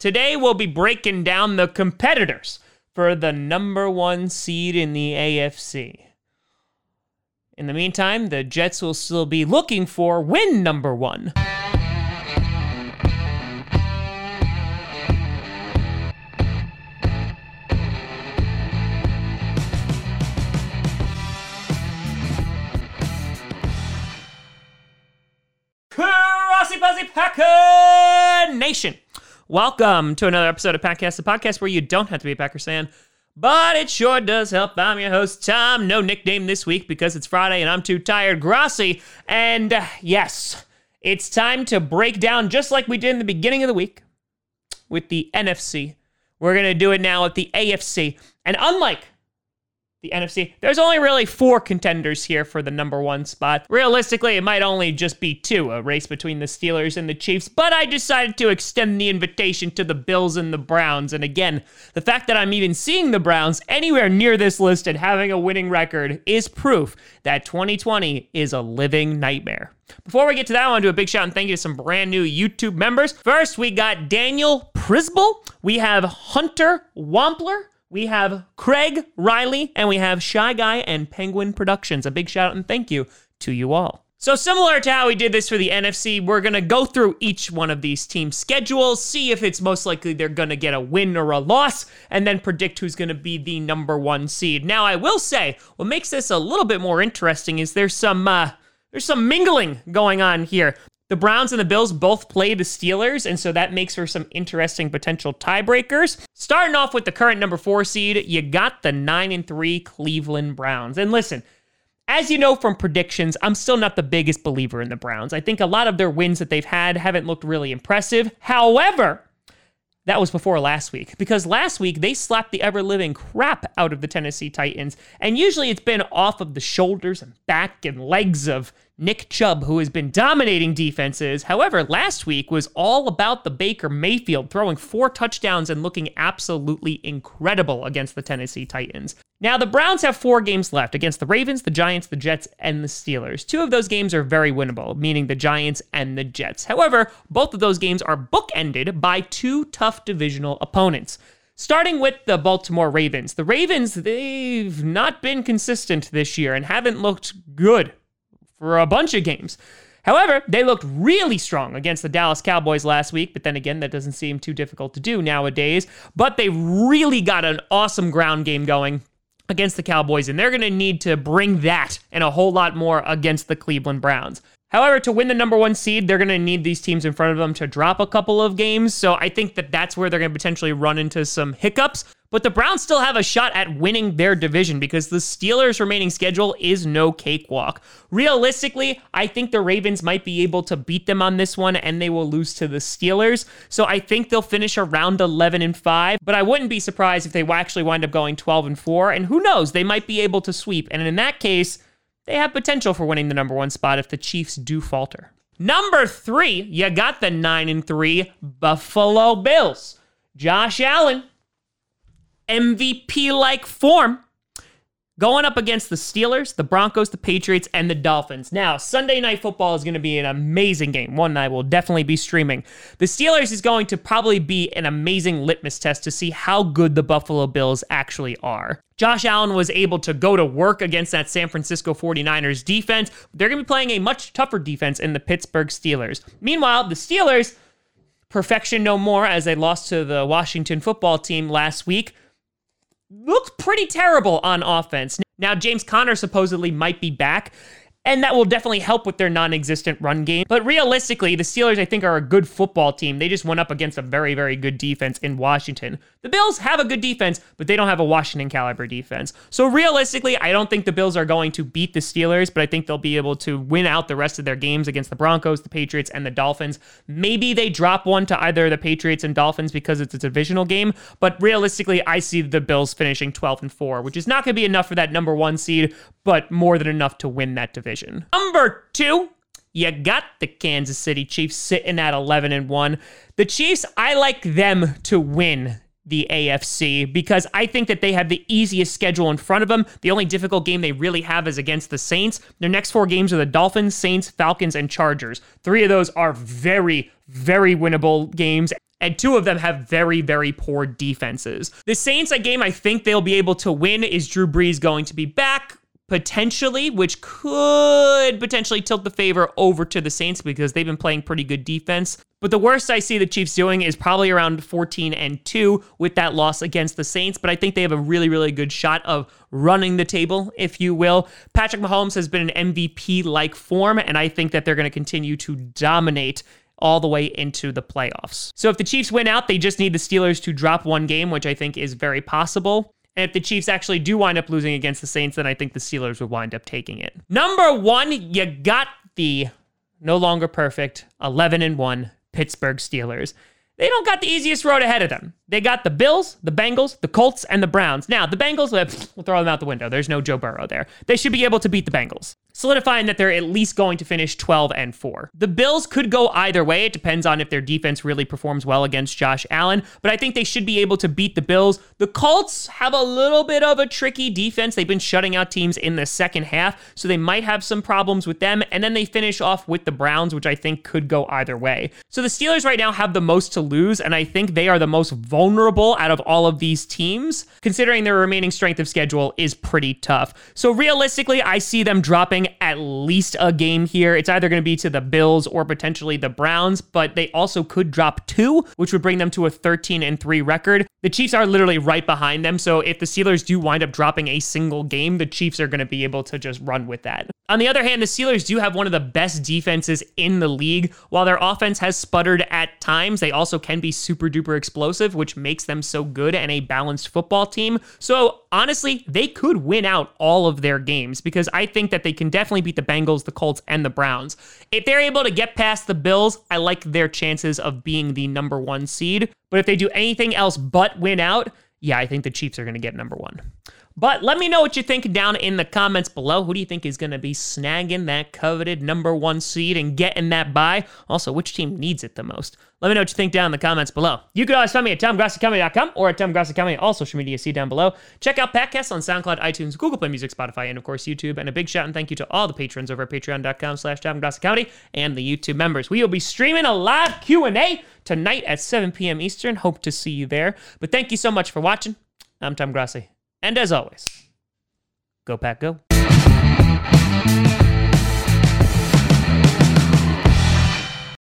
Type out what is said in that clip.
Today we'll be breaking down the competitors for the number one seed in the AFC. In the meantime, the Jets will still be looking for win number one. Crossy Fuzzy Packer Nation. Welcome to another episode of Packcast, the podcast where you don't have to be a Packers fan, but it sure does help. I'm your host, Tom. No nickname this week because it's Friday and I'm too tired. Grossi. And uh, yes, it's time to break down just like we did in the beginning of the week with the NFC. We're going to do it now with the AFC. And unlike the NFC. There's only really four contenders here for the number one spot. Realistically, it might only just be two a race between the Steelers and the Chiefs, but I decided to extend the invitation to the Bills and the Browns. And again, the fact that I'm even seeing the Browns anywhere near this list and having a winning record is proof that 2020 is a living nightmare. Before we get to that, I want to do a big shout and thank you to some brand new YouTube members. First, we got Daniel Prisbel. We have Hunter Wampler we have Craig Riley, and we have Shy Guy and Penguin Productions. A big shout out and thank you to you all. So, similar to how we did this for the NFC, we're going to go through each one of these team schedules, see if it's most likely they're going to get a win or a loss, and then predict who's going to be the number one seed. Now, I will say, what makes this a little bit more interesting is there's some. Uh, there's some mingling going on here. The Browns and the Bills both play the Steelers, and so that makes for some interesting potential tiebreakers. Starting off with the current number four seed, you got the 9 and 3 Cleveland Browns. And listen, as you know from predictions, I'm still not the biggest believer in the Browns. I think a lot of their wins that they've had haven't looked really impressive. However, that was before last week because last week they slapped the ever living crap out of the Tennessee Titans. And usually it's been off of the shoulders and back and legs of Nick Chubb, who has been dominating defenses. However, last week was all about the Baker Mayfield throwing four touchdowns and looking absolutely incredible against the Tennessee Titans. Now, the Browns have four games left against the Ravens, the Giants, the Jets, and the Steelers. Two of those games are very winnable, meaning the Giants and the Jets. However, both of those games are bookended by two tough divisional opponents. Starting with the Baltimore Ravens. The Ravens, they've not been consistent this year and haven't looked good for a bunch of games. However, they looked really strong against the Dallas Cowboys last week, but then again, that doesn't seem too difficult to do nowadays. But they really got an awesome ground game going against the Cowboys, and they're going to need to bring that and a whole lot more against the Cleveland Browns. However, to win the number one seed, they're going to need these teams in front of them to drop a couple of games. So I think that that's where they're going to potentially run into some hiccups. But the Browns still have a shot at winning their division because the Steelers' remaining schedule is no cakewalk. Realistically, I think the Ravens might be able to beat them on this one and they will lose to the Steelers. So I think they'll finish around 11 and 5, but I wouldn't be surprised if they actually wind up going 12 and 4 and who knows, they might be able to sweep. And in that case, they have potential for winning the number 1 spot if the Chiefs do falter. Number 3, you got the 9 and 3 Buffalo Bills. Josh Allen MVP like form going up against the Steelers, the Broncos, the Patriots, and the Dolphins. Now, Sunday Night Football is going to be an amazing game, one I will definitely be streaming. The Steelers is going to probably be an amazing litmus test to see how good the Buffalo Bills actually are. Josh Allen was able to go to work against that San Francisco 49ers defense. They're going to be playing a much tougher defense in the Pittsburgh Steelers. Meanwhile, the Steelers, perfection no more as they lost to the Washington football team last week looked pretty terrible on offense. Now, James Conner supposedly might be back and that will definitely help with their non-existent run game. But realistically, the Steelers I think are a good football team. They just went up against a very very good defense in Washington. The Bills have a good defense, but they don't have a Washington caliber defense. So realistically, I don't think the Bills are going to beat the Steelers, but I think they'll be able to win out the rest of their games against the Broncos, the Patriots, and the Dolphins. Maybe they drop one to either the Patriots and Dolphins because it's a divisional game, but realistically, I see the Bills finishing 12 and 4, which is not going to be enough for that number 1 seed, but more than enough to win that division. Number 2, you got the Kansas City Chiefs sitting at 11 and 1. The Chiefs, I like them to win the AFC because I think that they have the easiest schedule in front of them. The only difficult game they really have is against the Saints. Their next four games are the Dolphins, Saints, Falcons, and Chargers. Three of those are very, very winnable games. and two of them have very, very poor defenses. The Saints, a game I think they'll be able to win, is Drew Brees going to be back? Potentially, which could potentially tilt the favor over to the Saints because they've been playing pretty good defense. But the worst I see the Chiefs doing is probably around 14 and 2 with that loss against the Saints. But I think they have a really, really good shot of running the table, if you will. Patrick Mahomes has been an MVP like form, and I think that they're going to continue to dominate all the way into the playoffs. So if the Chiefs win out, they just need the Steelers to drop one game, which I think is very possible. And if the Chiefs actually do wind up losing against the Saints, then I think the Steelers would wind up taking it. Number one, you got the no longer perfect 11 and 1 Pittsburgh Steelers. They don't got the easiest road ahead of them. They got the Bills, the Bengals, the Colts, and the Browns. Now, the Bengals, uh, we'll throw them out the window. There's no Joe Burrow there. They should be able to beat the Bengals, solidifying that they're at least going to finish 12 and 4. The Bills could go either way. It depends on if their defense really performs well against Josh Allen, but I think they should be able to beat the Bills. The Colts have a little bit of a tricky defense. They've been shutting out teams in the second half, so they might have some problems with them. And then they finish off with the Browns, which I think could go either way. So the Steelers right now have the most to lose, and I think they are the most vulnerable vulnerable out of all of these teams, considering their remaining strength of schedule is pretty tough. So realistically, I see them dropping at least a game here. It's either going to be to the Bills or potentially the Browns, but they also could drop two, which would bring them to a 13 and 3 record. The Chiefs are literally right behind them, so if the Steelers do wind up dropping a single game, the Chiefs are going to be able to just run with that. On the other hand, the Steelers do have one of the best defenses in the league. While their offense has sputtered at times, they also can be super duper explosive, which makes them so good and a balanced football team. So honestly, they could win out all of their games because I think that they can definitely beat the Bengals, the Colts, and the Browns. If they're able to get past the Bills, I like their chances of being the number one seed. But if they do anything else but win out, yeah, I think the Chiefs are going to get number one. But let me know what you think down in the comments below. Who do you think is going to be snagging that coveted number one seed and getting that bye? Also, which team needs it the most? Let me know what you think down in the comments below. You can always find me at TomGrossiComedy.com or at TomGrossiComedy, all social media see down below. Check out Packcast on SoundCloud, iTunes, Google Play Music, Spotify, and of course YouTube. And a big shout and thank you to all the patrons over at patreon.com slash TomGrossiComedy and the YouTube members. We will be streaming a live Q&A tonight at 7 p.m. Eastern. Hope to see you there. But thank you so much for watching. I'm Tom Grossi. And as always, go pack go.